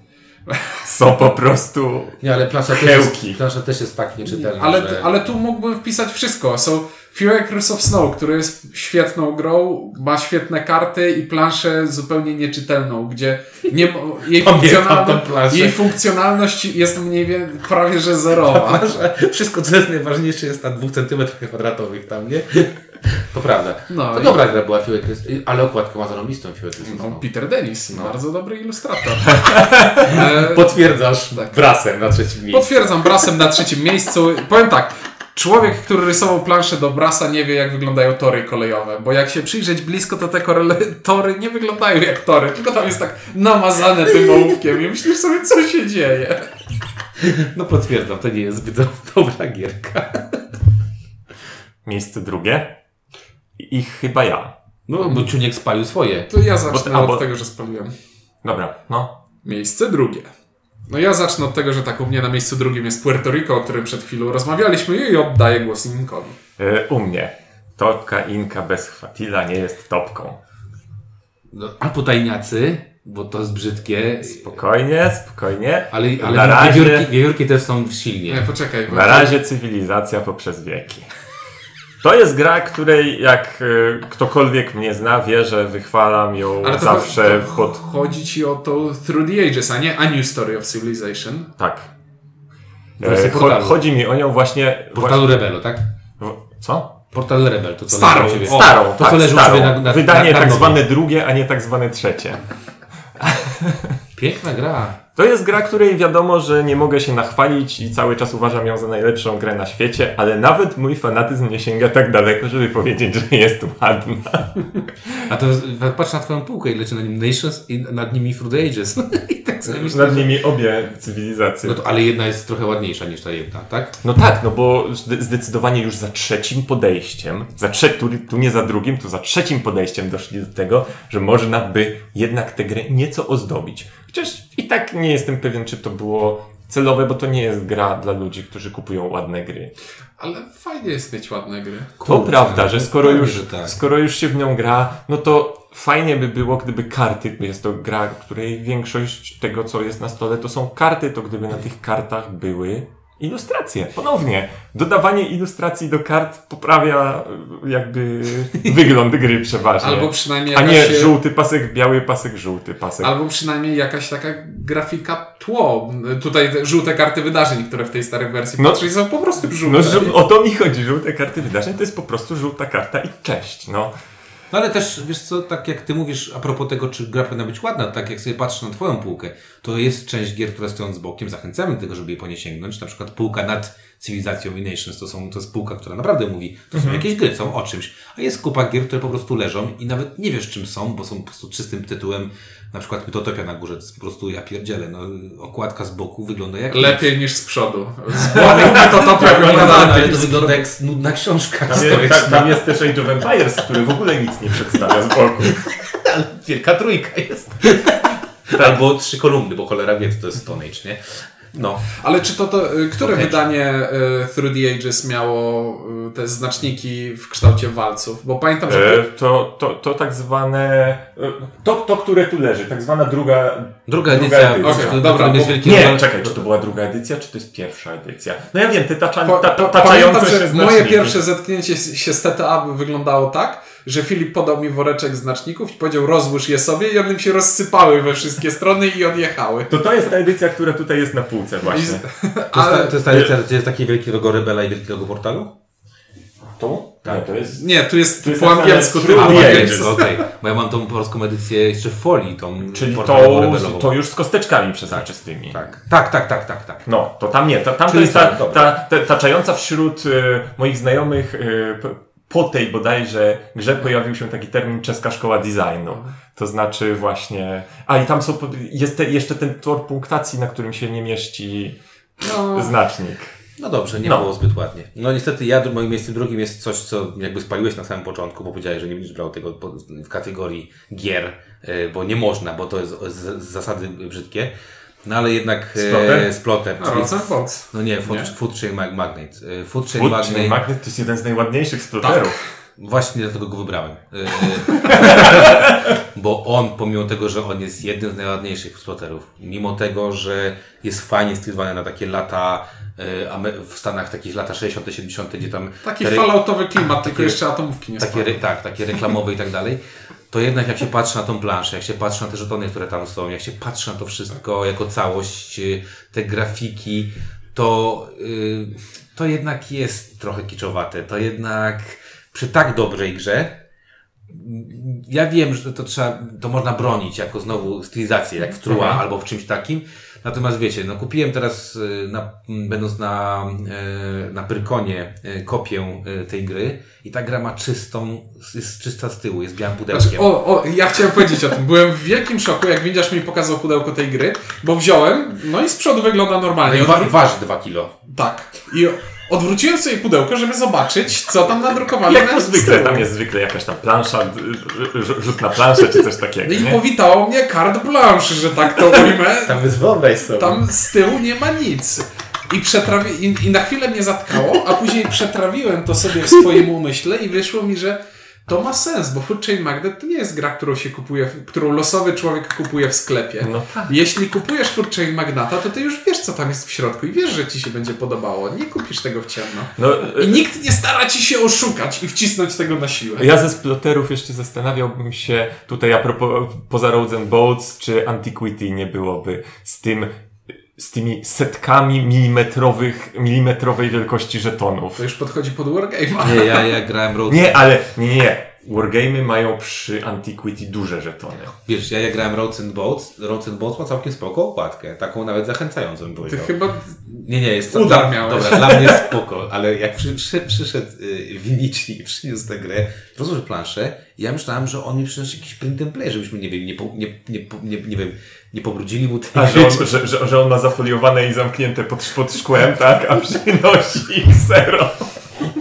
Są po prostu... Nie, ale plansza też, jest, plansza też jest tak nieczytelna, ale, że... ale tu mógłbym wpisać wszystko. Są Few Acres of Snow, który jest świetną grą, ma świetne karty i planszę zupełnie nieczytelną, gdzie nie, jej, Pamiętam funkcjonalno, tą planszę. jej funkcjonalność jest mniej więcej prawie że zerowa. Wszystko, co jest najważniejsze, jest na dwóch centymetrach kwadratowych tam, nie? To prawda. No to i- dobra gra była Fiłę Krys, ale okładkę ma zarąbistą Fiłę Krys. No, Peter Dennis, No. bardzo dobry ilustrator. E, Potwierdzasz Tak. brasem na trzecim miejscu. Potwierdzam, Brasem na trzecim miejscu. Powiem tak, człowiek, który rysował planszę do Brasa nie wie jak wyglądają tory kolejowe, bo jak się przyjrzeć blisko, to te tory nie wyglądają jak tory, tylko tam jest tak namazane tym ołówkiem i myślisz sobie, co się dzieje. No potwierdzam, to nie jest zbyt do- dobra gierka. Miejsce drugie. I chyba ja. No, bo Czuniek spalił swoje. To ja zacznę Bo- a, bo- od tego, że spaliłem. Dobra, no. Miejsce drugie. No ja zacznę od tego, że tak u mnie na miejscu drugim jest Puerto Rico, o którym przed chwilą rozmawialiśmy i oddaję głos Inkowi. E, u mnie. Topka Inka bez chwatila nie jest topką. No, albo tajniacy, bo to jest brzydkie. Spokojnie, spokojnie. Ale, ale na razie, wiewiórki, wiewiórki też są Nie, silnie. poczekaj. bo- na razie cywilizacja poprzez wieki. To jest gra, której jak e, ktokolwiek mnie zna, wie, że wychwalam ją Ale to, zawsze to pod... chodzi ci o to Through the Ages, a nie A New Story of Civilization. Tak. E, cho- chodzi mi o nią właśnie... Portalu Rebelo, tak? właśnie co? Portal Rebel, to co Starą, leży u ciebie. o, Starą, to, tak, co leży u starą. ciebie na, na Wydanie na tak zwane drugie, a nie tak zwane trzecie. Piękna gra. To jest gra, której wiadomo, że nie mogę się nachwalić i cały czas uważam ją za najlepszą grę na świecie, ale nawet mój fanatyzm nie sięga tak daleko, żeby powiedzieć, że jest ładna. A to patrz na twoją półkę i leci na nim Nations i nad nimi the Ages. I tak sobie myślę, Nad nimi obie cywilizacje. No to, ale jedna jest trochę ładniejsza niż ta jedna, tak? No tak, no bo zde- zdecydowanie już za trzecim podejściem, za trze- tu, tu nie za drugim, tu za trzecim podejściem doszli do tego, że można by jednak tę grę nieco ozdobić. Chociaż i tak nie jestem pewien, czy to było celowe, bo to nie jest gra dla ludzi, którzy kupują ładne gry. Ale fajnie jest mieć ładne gry. To Kurczę, prawda, że skoro już, że tak. skoro już się w nią gra, no to fajnie by było, gdyby karty, bo jest to gra, której większość tego, co jest na stole, to są karty, to gdyby na tych kartach były ilustracje. Ponownie, dodawanie ilustracji do kart poprawia y, jakby wygląd gry przeważnie. Albo przynajmniej A jakaś, nie żółty pasek, biały pasek, żółty pasek. albo przynajmniej jakaś taka grafika tło. Tutaj te żółte karty wydarzeń, które w tej starej wersji No. no, patrzeć, są po prostu żółte. No, o to mi chodzi, żółte karty wydarzeń to jest po prostu żółta karta i cześć, no. No ale też, wiesz co, tak jak ty mówisz a propos tego, czy gra powinna być ładna, tak jak sobie patrzę na twoją półkę, to jest część gier, które stoją z bokiem, zachęcamy do tego, żeby je po nie sięgnąć, na przykład półka nad cywilizacją i Nations, to, są, to jest półka, która naprawdę mówi, to są jakieś gry, są o czymś, a jest kupa gier, które po prostu leżą i nawet nie wiesz czym są, bo są po prostu czystym tytułem, na przykład Mytotopia na górze, to jest po prostu ja pierdzielę, no okładka z boku wygląda jak Lepiej niż z przodu. Z to Tak, wygląda ale lepiej. to wygląda jak nudna książka Tam jest, tam jest też Age of Empires, który w ogóle nic nie przedstawia z boku. Wielka trójka jest. Albo trzy kolumny, bo cholera wie, to jest Stone Age, nie? No. Ale czy to, to y, które Okej. wydanie y, Through the Ages miało y, te znaczniki w kształcie walców? Bo pamiętam, że E, to, to, to tak zwane. To, to, które tu leży, tak zwana druga. Druga Druga edycja, edycja. w- w- Okej, w dobra, bo- wielki Nie, rozwal- czekaj, czy to była druga edycja, czy to jest pierwsza edycja? No ja wiem, te tacza, ta, po, ta, taczające pamiętam, się moje pierwsze zetknięcie się z TTA wyglądało tak, że Filip podał mi woreczek znaczników i powiedział rozłóż je sobie i one mi się rozsypały we wszystkie strony i odjechały. To to jest ta edycja, która tutaj jest na półce właśnie. z- To jest, ta, to jest ta edycja, gdzie jest taki wielki logo Rebela i wielki logo portalu? Tu? Tak, to jest. nie, tu jest, Tu jest po angielsku the po angielsku. okej. Bo ja mam tą polską edycję jeszcze w folii, tą Czyli to, to już z kosteczkami przezroczystymi. Tak, tak, tak, tak, tak. tak. No, to tam nie. Ta, tam to Czyli jest ta, tak, dobra. ta, ta, taczająca wśród e, moich znajomych p- po tej bodajże grze pojawił się taki termin czeska szkoła designu. To znaczy właśnie... A i tam są, jest te, jeszcze ten tor punktacji, na którym się nie mieści No, znacznik. No dobrze, nie No. było zbyt ładnie. No niestety ja, moim miejscem drugim jest coś, co jakby spaliłeś na samym początku, bo powiedziałeś, że nie będziesz brał tego w kategorii gier, e, bo nie można, bo to jest z, z zasady brzydkie. No ale jednak Splotter? e, Splotter, no, czyli Rosen Fox. No nie, Food, Nie? food Chain Mag- Magnate. E, Food Chain Food, czyli magnet to jest jeden z najładniejszych sploterów. Właśnie dlatego go wybrałem. E, Bo on, pomimo tego, że on jest jednym z najładniejszych sploterów, mimo tego, że jest fajnie stylowany na takie lata e, w Stanach, takich lata 60., 70., gdzie tam Taki re- falloutowy klimat, tylko jeszcze atomówki nie takie, re, tak, takie reklamowe i tak dalej, to jednak jak się patrzy na tą planszę, jak się patrzy na te żetony, które tam są, jak się patrzy na to wszystko jako całość, y, te grafiki, to, y, to jednak jest trochę kiczowate, to jednak przy tak dobrej grze, ja wiem, że to trzeba, to można bronić jako znowu stylizację, jak w Trua Mhm. albo w czymś takim. Natomiast wiecie, no kupiłem teraz, y, na, m, będąc na, e, na Pyrkonie, e, kopię tej gry i ta gra ma czystą, jest czysta z tyłu, jest białym pudełkiem. Znaczy, o, o, ja chciałem powiedzieć o tym. Byłem w wielkim szoku, jak widzisz mi pokazał pudełko tej gry, bo wziąłem, no i z przodu wygląda No normalnie. i wa- waży 2 kilo. tak. I odwróciłem sobie pudełko, żeby zobaczyć, co tam nadrukowali Jak na to zwykle, tam jest zwykle jakaś tam plansza, rzut na planszę czy coś takiego, No I nie? powitało mnie carte blanche, że tak to ujmę. Tam jest wyobraź sobie. Tam z tyłu nie ma nic. I, przetrawi... I, I na chwilę mnie zatkało, a później przetrawiłem to sobie w swoim umyśle i wyszło mi, że to ma sens, bo Food Chain Magnet to nie jest gra, którą się kupuje, którą losowy człowiek kupuje w sklepie. No tak. Jeśli kupujesz Food Chain Magnata, to ty już wiesz, co tam jest w środku i wiesz, że ci się będzie podobało. Nie kupisz tego w ciemno. No, I nikt nie stara ci się oszukać i wcisnąć tego na siłę. Ja ze sploterów jeszcze zastanawiałbym się tutaj a propos poza Roads and Boats, czy Antiquity nie byłoby z tym z tymi setkami milimetrowych, milimetrowej wielkości żetonów. To już podchodzi pod Wargame'a. Nie, ja, ja grałem Road Nie, ale nie, nie, nie. Wargame'y mają przy Antiquity duże żetony. Wiesz, ja, ja grałem Roads and Boats. Roads and Boats ma całkiem spoko okładkę. Taką nawet zachęcającą bym Ty powiedział. chyba Nie, nie, jest Udar dla, miałeś. Dobra, dla mnie spoko, ale jak przy, przy, przyszedł y, Vinici i przyniósł tę grę, rozłożył planszę, ja myślałem, że on mi przyniósł jakiś print and play, żebyśmy, nie wiem, nie, po, nie, nie, nie, nie wiem, nie pobrudzili mu tej A że on, że, że, że on ma zafoliowane i zamknięte pod, pod szkłem, tak? A przynosi zero.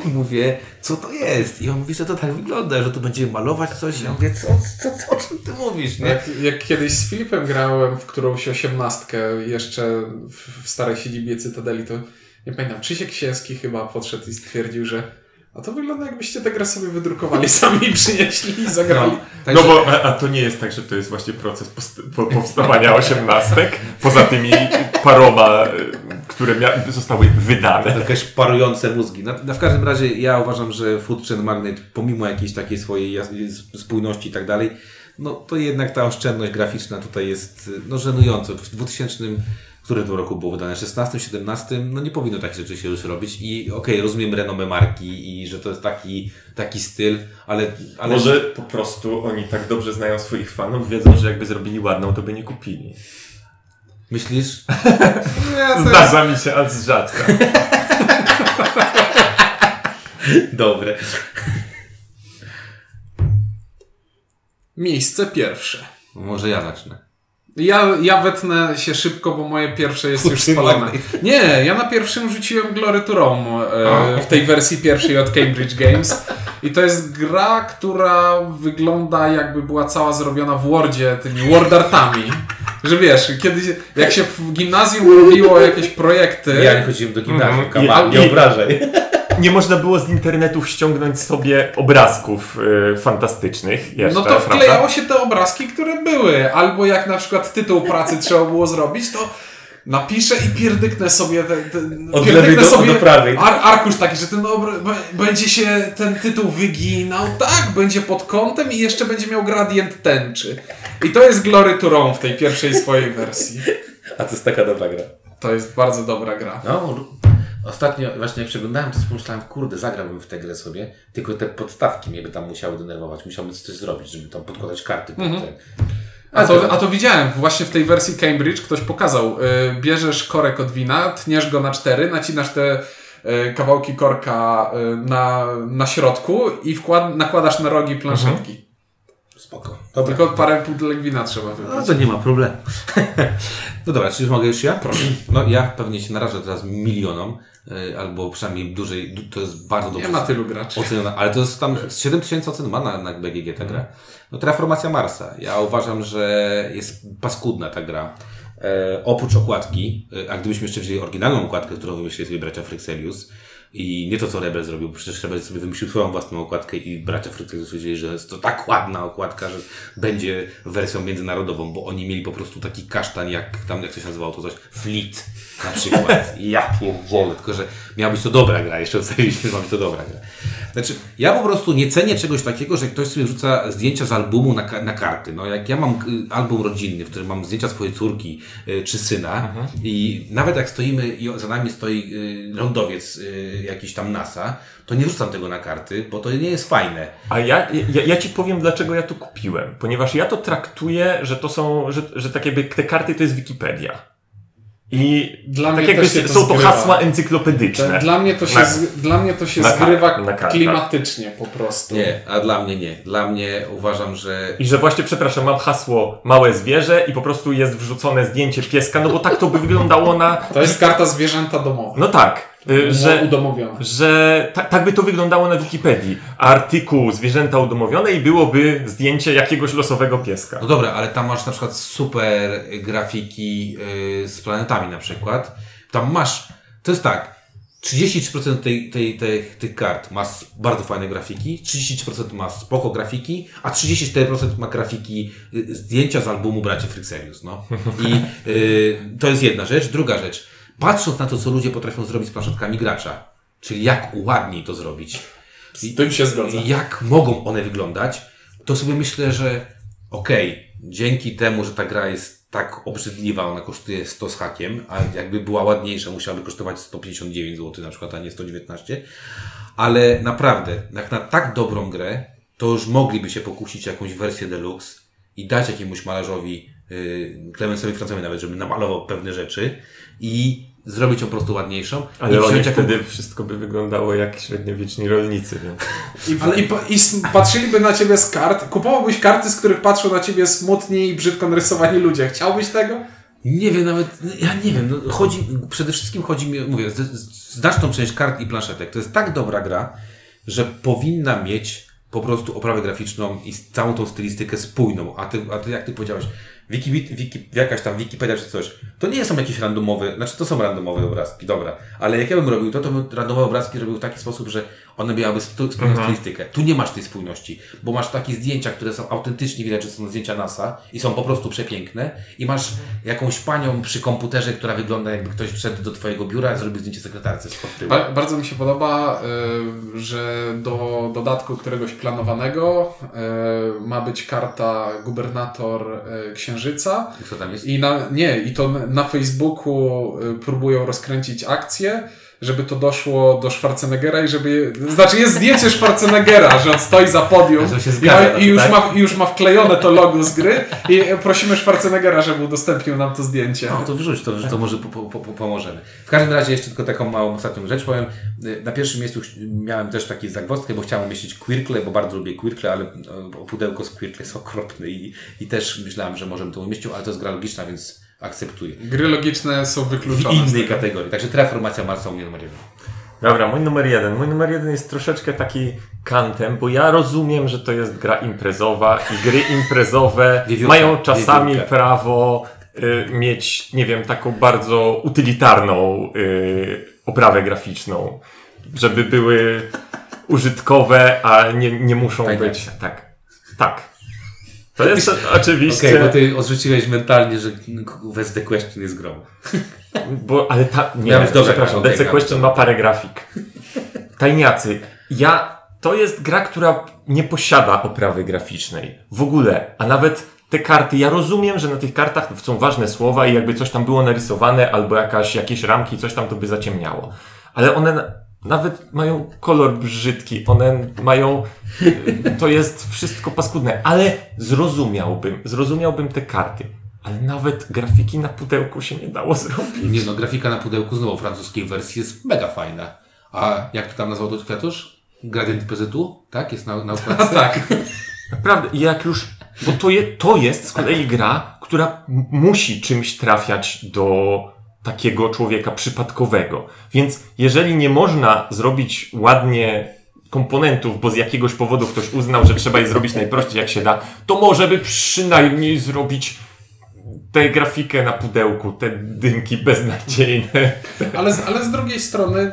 Mówię, co to jest? I on mówi, że to tak wygląda, że tu będziemy malować coś. Ja mówię, co, co, co, o czym ty mówisz, nie? Jak, jak kiedyś z Filipem grałem w którąś osiemnastkę jeszcze w, starej siedzibie Cytadeli, to nie pamiętam, Krzysiek Księski chyba podszedł i stwierdził, że a to wygląda jakbyście tę grę sobie wydrukowali sami i przynieśli i zagrali. Także- No bo, a, a to nie jest tak, że to jest właśnie proces post, po, powstawania osiemnastek, poza tymi paroma, y, które mia- zostały wydane. Jakieś parujące mózgi. Na, na, w każdym razie ja uważam, że Food Chain Magnet, pomimo jakiejś takiej swojej jas- spójności i tak dalej, no to jednak ta oszczędność graficzna tutaj jest no, żenująca. W 2000, który to roku było wydane? 16, 17? No nie powinno takich rzeczy się już robić. I okej, rozumiem renomę marki i że to jest taki, taki styl, ale, ale Może po prostu oni tak dobrze znają swoich fanów, wiedzą, że jakby zrobili ładną, to by nie kupili. myślisz? Zdarza mi się, ale z rzadka. Dobre. Miejsce pierwsze. Może ja zacznę. Ja, ja wetnę się szybko, bo moje pierwsze jest już spalone. Nie, ja na pierwszym rzuciłem Glory to Rome e, w tej wersji pierwszej od Cambridge Games. I to jest gra, która wygląda jakby była cała zrobiona w Wordzie, tymi Wordartami. Że wiesz, kiedyś jak się w gimnazjum robiło jakieś projekty, Ja nie chodziłem do gimnazjum, mm, nie obrażaj. Nie można było z internetów ściągnąć sobie obrazków y, fantastycznych jeszcze, no to prawda? wklejało się te obrazki, które były. Albo jak na przykład tytuł pracy trzeba było zrobić, to napiszę i pierdyknę sobie te, te, Od lewej do- sobie do prawej. Ar, arkusz taki, że ten obra- będzie się ten tytuł wyginał, tak, będzie pod kątem i jeszcze będzie miał gradient tęczy. I to jest Glory to Rome w tej pierwszej swojej wersji. A to jest taka dobra gra. To jest bardzo dobra gra. No, ostatnio właśnie jak przeglądałem, to pomyślałem, kurde, zagrałbym w tę grę sobie, tylko te podstawki mnie by tam musiały denerwować. Musiałbym coś zrobić, żeby tam podkładać karty. pod ten. A to, a to widziałem, właśnie w tej wersji Cambridge ktoś pokazał. Y, bierzesz korek od wina, tniesz go na cztery, nacinasz te y, kawałki korka y, na, na środku i wkład, nakładasz na rogi planszetki. Spoko. Dobra. Tylko parę pudelek wina trzeba No to nie ma problemu. no dobra, czy już mogę już ja? Proszę. No ja pewnie się narażę teraz milionom, y, albo przynajmniej dużej, du- to jest bardzo dobrze Nie ma tylu graczy. oceniona, ale to jest tam 7000 ocen ma na, na BGG ta gra. No Terraformacja Marsa. Ja uważam, że jest paskudna ta gra. E, oprócz okładki, e, a gdybyśmy jeszcze wzięli oryginalną okładkę, którą wymyślili sobie bracia Fryxelius i nie to, co Rebel zrobił, przecież Rebel sobie wymyślił swoją własną okładkę i bracia Fryxelius powiedzieli, że jest to tak ładna okładka, że będzie wersją międzynarodową, bo oni mieli po prostu taki kasztan, jak tam, jak to się nazywało to coś, Fleet na przykład. ja pierdzielę, tylko że miała być to dobra gra, jeszcze ustaliliśmy, że ma być to dobra gra. Znaczy, ja po prostu nie cenię czegoś takiego, że ktoś sobie rzuca zdjęcia z albumu na, na karty. No, jak ja mam y, album rodzinny, w którym mam zdjęcia swojej córki y, czy syna i nawet jak stoimy i za nami stoi y, lądowiec jakiś tam NASA, to nie wrzucam tego na karty, bo to nie jest fajne. A ja, ja, ja ci powiem, dlaczego ja to kupiłem. Ponieważ ja to traktuję, że to są, że, że tak jakby te karty to jest Wikipedia. I Dla tak mnie jakby są to zgrywa. hasła encyklopedyczne. Dla mnie to się, Na- z, dla mnie to się na zgrywa na klimatycznie po prostu. Nie, a dla mnie nie. Dla mnie uważam, że I że właśnie, przepraszam, mam hasło małe zwierzę i po prostu jest wrzucone zdjęcie pieska, no bo tak to by wyglądało na... To jest karta zwierzęta domowe. No tak, że... Udomowione. że tak, tak by to wyglądało na Wikipedii. Artykuł zwierzęta udomowione i byłoby zdjęcie jakiegoś losowego pieska. No dobra, ale tam masz na przykład super grafiki yy, z planetami na przykład. Tam masz, to jest tak, 33% tej, tej, tej, tych kart ma bardzo fajne grafiki, 33% ma spoko grafiki, a 34% ma grafiki, y, zdjęcia z albumu Bracie Frykselius, no. I y, to jest jedna rzecz. Druga rzecz, patrząc na to, co ludzie potrafią zrobić z planszetkami gracza, czyli jak ładniej to zrobić, Z tym się jak mogą one wyglądać, to sobie myślę, że okej, dzięki temu, że ta gra jest tak obrzydliwa, ona kosztuje 100 z hakiem, a jakby była ładniejsza, musiałaby kosztować 159 zł na przykład, a nie 119. Ale naprawdę, jak na tak dobrą grę, to już mogliby się pokusić jakąś wersję deluxe i dać jakiemuś malarzowi, yy, Clemensowi Francowi nawet, żeby namalował pewne rzeczy i zrobić ją po prostu ładniejszą. Ale I oni jaką- wtedy wszystko by wyglądało jak średniowieczni rolnicy, więc... I, i, po- i s- patrzyliby na ciebie z kart. Kupowałbyś karty, z których patrzą na ciebie smutni i brzydko narysowani ludzie. Chciałbyś tego? Nie wiem, nawet, ja nie wiem, no, chodzi, przede wszystkim chodzi mi, mówię, znaczną część kart i planszetek. To jest tak dobra gra, że powinna mieć po prostu oprawę graficzną i całą tą stylistykę spójną. A ty, a ty jak ty powiedziałeś, Wiki, wiki, jakaś tam Wikipedia czy coś, to nie są jakieś randomowe, znaczy to są randomowe obrazki, dobra, ale jak ja bym robił to, to bym randomowe obrazki robił w taki sposób, że one miałyby spójną stylistykę. Tu nie masz tej spójności, bo masz takie zdjęcia, które są autentycznie widać, że są zdjęcia NASA i są po prostu przepiękne i masz jakąś panią przy komputerze, która wygląda jakby ktoś wszedł do twojego biura i zrobił zdjęcie sekretarce z tyłu. Ba bardzo mi się podoba, y, że do dodatku któregoś planowanego y, ma być karta gubernator y, Księżyca. Co tam jest? I na, nie, i to na Facebooku y, próbują rozkręcić akcję, żeby to doszło do Schwarzeneggera i żeby. Znaczy jest zdjęcie Schwarzeneggera, że on stoi za podium i, zgadza i, to, już tak? ma, i już ma wklejone to logo z gry i prosimy Schwarzeneggera, żeby udostępnił nam to zdjęcie. No to wrzuć, to, to może po, po, po, pomożemy. W każdym razie jeszcze tylko taką małą ostatnią rzecz powiem. Y, Na pierwszym miejscu miałem też taki zagwozdkę, bo chciałem umieścić Quirkle, bo bardzo lubię Quirkle, ale pudełko z Quirkle jest okropne i, i też myślałem, że możemy to umieścić, ale to jest gra logiczna, więc akceptuję. Gry logiczne są W wykluczone. z innej tego. kategorii. Także Transformacja Marsa u mnie numer jeden. Dobra, mój numer jeden. Mój numer jeden jest troszeczkę taki kantem, bo ja rozumiem, że to jest gra imprezowa i gry imprezowe Wiewiórka, mają czasami wiewiórka. prawo y, mieć, nie wiem, taką bardzo utylitarną y, oprawę graficzną, żeby były użytkowe, a nie, nie muszą Tajne. być. Tak, tak. To jest oczywiście. Okej, bo ty odrzuciłeś mentalnie, że West the Question jest grą. Bo, ale ta, nie, Miałeś dobrze, przepraszam, gram, Question ma parę grafik. Tajniacy. Ja, to jest gra, która nie posiada oprawy graficznej. W ogóle. A nawet te karty, ja rozumiem, że na tych kartach są ważne słowa i jakby coś tam było narysowane, albo jakaś, jakieś ramki, coś tam to by zaciemniało. Ale one nawet mają kolor brzydki, one mają, to jest wszystko paskudne, ale zrozumiałbym, zrozumiałbym te karty. Ale nawet grafiki na pudełku się nie dało zrobić. Nie no, grafika na pudełku znowu francuskiej wersji jest mega fajna. A jak to tam nazwał to kwiatusz? Gradient PZU? Tak? Jest na, na okładce? Tak. Naprawdę, jak już, bo to, je, to jest z kolei gra, która musi czymś trafiać do takiego człowieka przypadkowego. Więc jeżeli nie można zrobić ładnie komponentów, bo z jakiegoś powodu ktoś uznał, że trzeba je zrobić najprościej jak się da, to może by przynajmniej zrobić tę grafikę na pudełku, te dymki beznadziejne. Ale, z- ale z drugiej strony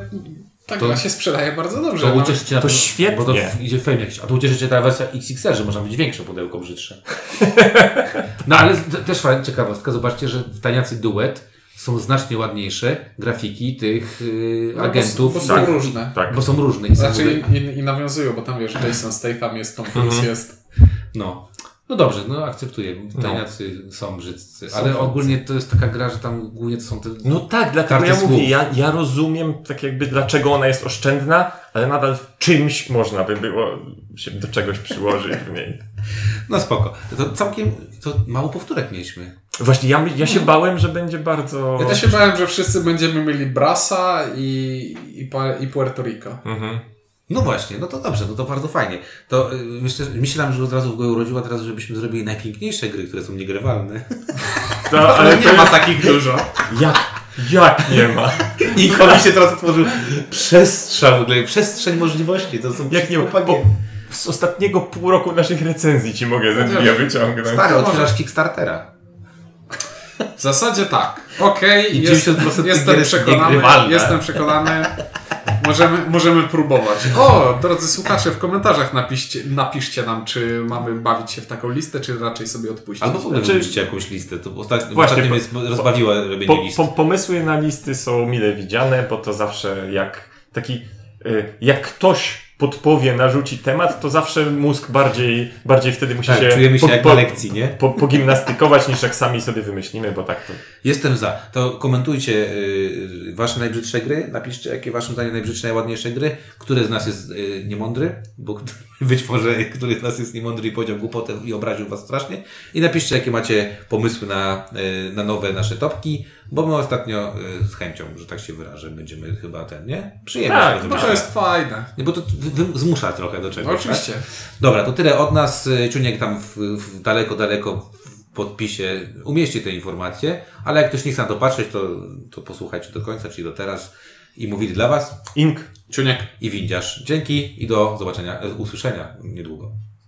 ta To- się sprzedaje bardzo dobrze. To no. ucieszy cię na to pewno- świetnie. Bo to idzie fame jakiś. A to ucieszy cię ta wersja XXR, że można być większe pudełko brzydsze. No ale też fajna ciekawostka. Zobaczcie, że w Taniacy Duet są znacznie ładniejsze grafiki tych yy, No, bo- agentów. bo są tak, różne. Tak. Bo są różne. I są Znaczy ogóle- i, i nawiązują, bo tam wiesz, Jason Statham jest, Tom Cruise jest. No. No dobrze, no akceptuję. Tajniacy są brzydcy. Ale brzydcy. ogólnie to jest taka gra, że tam głównie to są te... No tak, dlatego ja słów. mówię, ja, ja rozumiem tak jakby dlaczego ona jest oszczędna, ale nadal w czymś można by było się do czegoś przyłożyć w niej. No spoko. To całkiem to mało powtórek mieliśmy. Właśnie ja, ja się bałem, że będzie bardzo... Ja też się bałem, że wszyscy będziemy mieli Brasa i, i, i Puerto Rico. Mhm. No właśnie, no to dobrze, no to bardzo fajnie. To y, myślę, myślałem, że od razu w głowie urodziła teraz, żebyśmy zrobili najpiękniejsze gry, które są niegrywalne. To, Ale ale nie to ma jest... takich dużo. Jak? Jak nie ma? I koleś się teraz otworzył w ogóle, przestrzeń możliwości. To są Jak nie ma? Po, z ostatniego pół roku naszych recenzji ci mogę ze dnia wyciągnąć. Stary, otwierasz Kickstartera. W zasadzie tak. Okej, I jest, 90% tych gier jestem jest przekonany. Jestem przekonany. Możemy, możemy próbować. O, drodzy słuchacze, w komentarzach napiszcie, napiszcie nam, czy mamy bawić się w taką listę, czy raczej sobie odpuścić. Albo w ogóle Znaczy- jakąś listę. To ostatnio, Właśnie, po- mnie rozbawiło robienie Po, list. po, pomysły na listy są mile widziane, bo to zawsze jak taki, y, jak ktoś podpowie, narzuci temat, to zawsze mózg bardziej, bardziej wtedy musi Tak, się, czujemy się jak na lekcji, nie? po, pogimnastykować, niż jak sami sobie wymyślimy, bo tak to... Jestem za. To komentujcie y, wasze najbrzydsze gry. Napiszcie, jakie waszym zdaniem najbrzydsze, najładniejsze gry. Które z nas jest y, niemądry, bo być może który z nas jest niemądry i powiedział głupotę i obraził was strasznie. I napiszcie, jakie macie pomysły na, y, na nowe nasze topki, bo my ostatnio y, z chęcią, że tak się wyrażę, będziemy chyba ten, nie? Przyjemnie Tak, No rozmawiać. to jest fajne. Nie, bo to zmusza trochę do czegoś. No, oczywiście. Tak? Dobra, to tyle od nas. Y, Ciuniek tam w, w daleko, daleko w podpisie umieści te informacje, ale jak ktoś nie chce na to patrzeć, to, to posłuchajcie do końca, czyli do teraz. I mówili dla Was Ink. Ciuniek. i windziarz. Dzięki i do zobaczenia, e, usłyszenia niedługo.